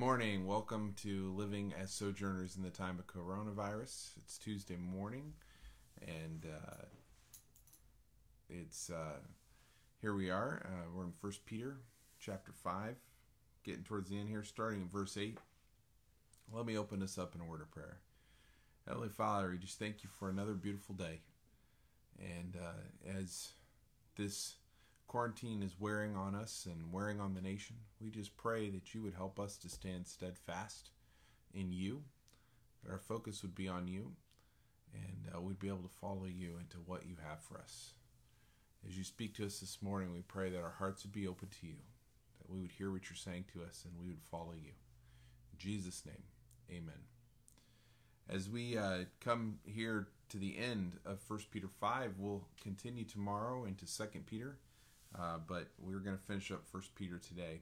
morning. Welcome to Living as Sojourners in the Time of Coronavirus. It's Tuesday morning, and uh, it's uh, here we are. Uh, we're in First Peter chapter five, getting towards the end here, starting in verse eight. Let me open this up in a word of prayer. Heavenly Father, we just thank you for another beautiful day, and uh, as this quarantine is wearing on us and wearing on the nation. We just pray that you would help us to stand steadfast in you, that our focus would be on you, and uh, we'd be able to follow you into what you have for us. As you speak to us this morning, we pray that our hearts would be open to you, that we would hear what you're saying to us, and we would follow you. In Jesus' name, amen. As we uh, come here to the end of 1 Peter 5, we'll continue tomorrow into 2 Peter uh, but we're going to finish up First Peter today.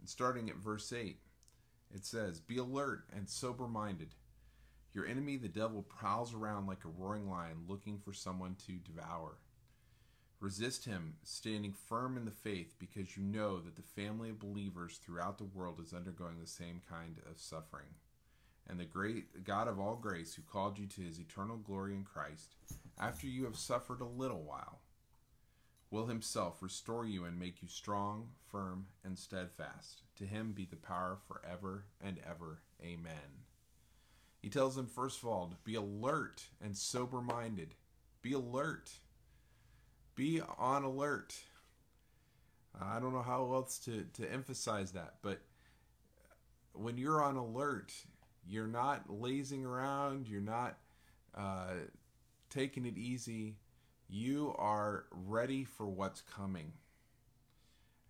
And starting at verse 8, it says, Be alert and sober minded. Your enemy, the devil, prowls around like a roaring lion looking for someone to devour. Resist him, standing firm in the faith, because you know that the family of believers throughout the world is undergoing the same kind of suffering. And the great God of all grace, who called you to his eternal glory in Christ, after you have suffered a little while, will himself restore you and make you strong, firm, and steadfast. To him be the power forever and ever. Amen. He tells them, first of all, to be alert and sober minded. Be alert. Be on alert. I don't know how else to, to emphasize that, but when you're on alert, you're not lazing around, you're not uh, taking it easy you are ready for what's coming.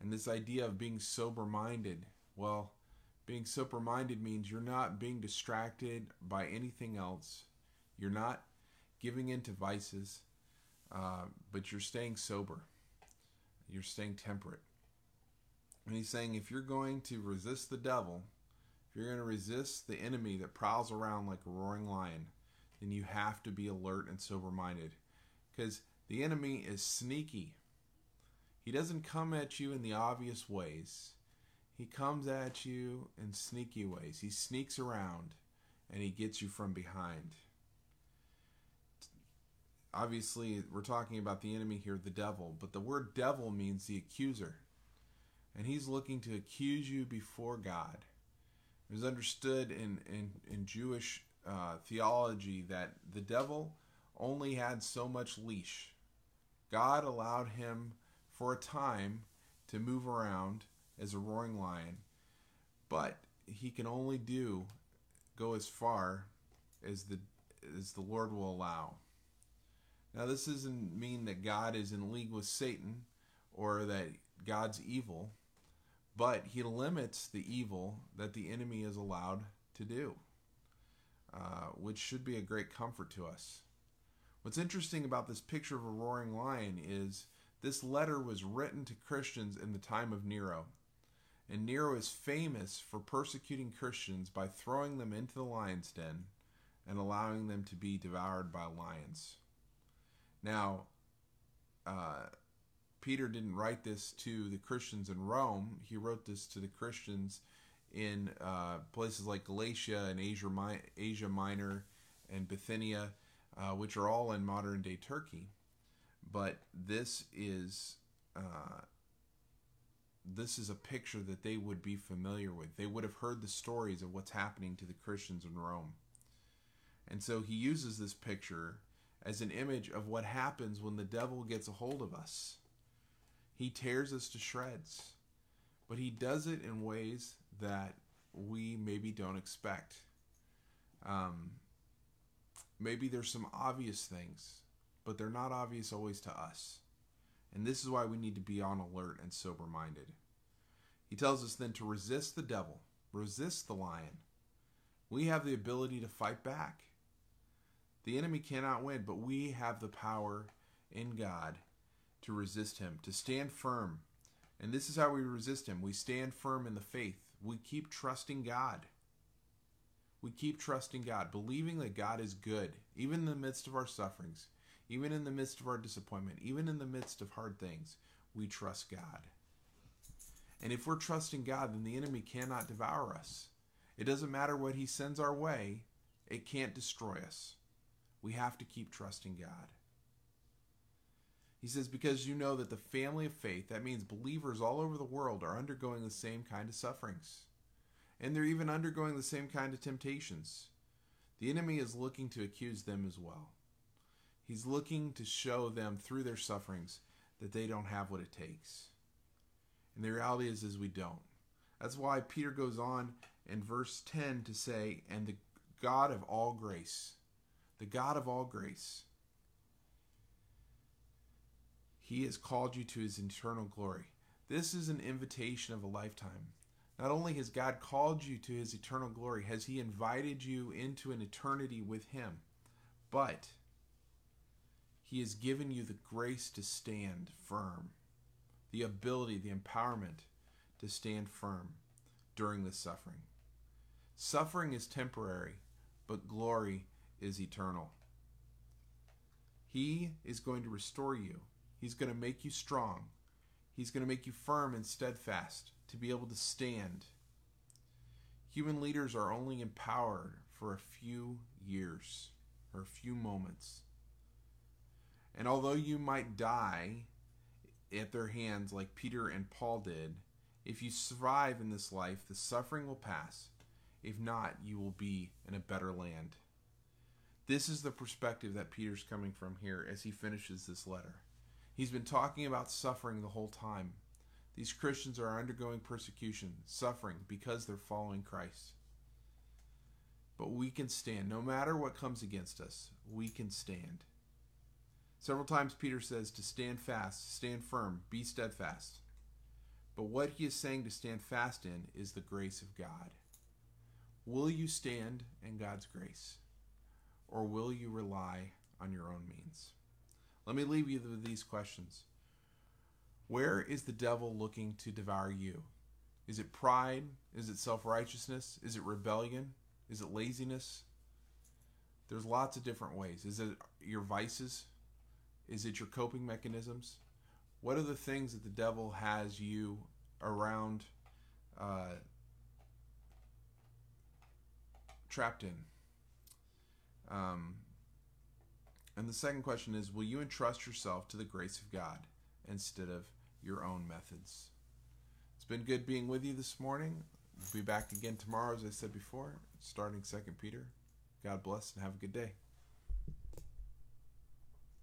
And this idea of being sober minded, well, being sober minded means you're not being distracted by anything else. You're not giving in to vices, uh, but you're staying sober. You're staying temperate. And he's saying if you're going to resist the devil, if you're going to resist the enemy that prowls around like a roaring lion, then you have to be alert and sober minded. Because the enemy is sneaky. He doesn't come at you in the obvious ways. He comes at you in sneaky ways. He sneaks around and he gets you from behind. Obviously, we're talking about the enemy here, the devil, but the word devil means the accuser. And he's looking to accuse you before God. It was understood in, in, in Jewish uh, theology that the devil only had so much leash. God allowed him for a time to move around as a roaring lion, but he can only do go as far as the as the Lord will allow. Now this doesn't mean that God is in league with Satan or that God's evil, but he limits the evil that the enemy is allowed to do, uh, which should be a great comfort to us. What's interesting about this picture of a roaring lion is this letter was written to Christians in the time of Nero. And Nero is famous for persecuting Christians by throwing them into the lion's den and allowing them to be devoured by lions. Now, uh, Peter didn't write this to the Christians in Rome. He wrote this to the Christians in uh, places like Galatia and Asia, Asia Minor and Bithynia uh, which are all in modern day Turkey. But this is uh, this is a picture that they would be familiar with. They would have heard the stories of what's happening to the Christians in Rome. And so he uses this picture as an image of what happens when the devil gets a hold of us. He tears us to shreds, but he does it in ways that we maybe don't expect. Um, Maybe there's some obvious things, but they're not obvious always to us. And this is why we need to be on alert and sober minded. He tells us then to resist the devil, resist the lion. We have the ability to fight back. The enemy cannot win, but we have the power in God to resist him, to stand firm. And this is how we resist him. We stand firm in the faith. We keep trusting God we keep trusting God, believing that God is good, even in the midst of our sufferings, even in the midst of our disappointment, even in the midst of hard things. We trust God. And if we're trusting God, then the enemy cannot devour us. It doesn't matter what he sends our way, it can't destroy us. We have to keep trusting God. He says, because you know that the family of faith, that means believers all over the world, are undergoing the same kind of sufferings. And they're even undergoing the same kind of temptations. The enemy is looking to accuse them as well. He's looking to show them through their sufferings that they don't have what it takes. And the reality is, is we don't. That's why Peter goes on in verse 10 to say, and the God of all grace, the God of all grace, he has called you to his eternal glory. This is an invitation of a lifetime. Not only has God called you to his eternal glory, has he invited you into an eternity with him, but he has given you the grace to stand firm, the ability, the empowerment to stand firm during the suffering. Suffering is temporary, but glory is eternal. He is going to restore you. He's going to make you strong. He's going to make you firm and steadfast to be able to stand. Human leaders are only empowered for a few years or a few moments. And although you might die at their hands like Peter and Paul did, if you survive in this life, the suffering will pass. If not, you will be in a better land. This is the perspective that Peter's coming from here as he finishes this letter. He's been talking about suffering the whole time. These Christians are undergoing persecution, suffering because they're following Christ. But we can stand. No matter what comes against us, we can stand. Several times Peter says to stand fast, stand firm, be steadfast. But what he is saying to stand fast in is the grace of God. Will you stand in God's grace? Or will you rely on your own means? Let me leave you with these questions. Where is the devil looking to devour you? Is it pride? Is it self righteousness? Is it rebellion? Is it laziness? There's lots of different ways. Is it your vices? Is it your coping mechanisms? What are the things that the devil has you around uh, trapped in? Um, and the second question is Will you entrust yourself to the grace of God instead of your own methods? It's been good being with you this morning. We'll be back again tomorrow, as I said before, starting Second Peter. God bless and have a good day.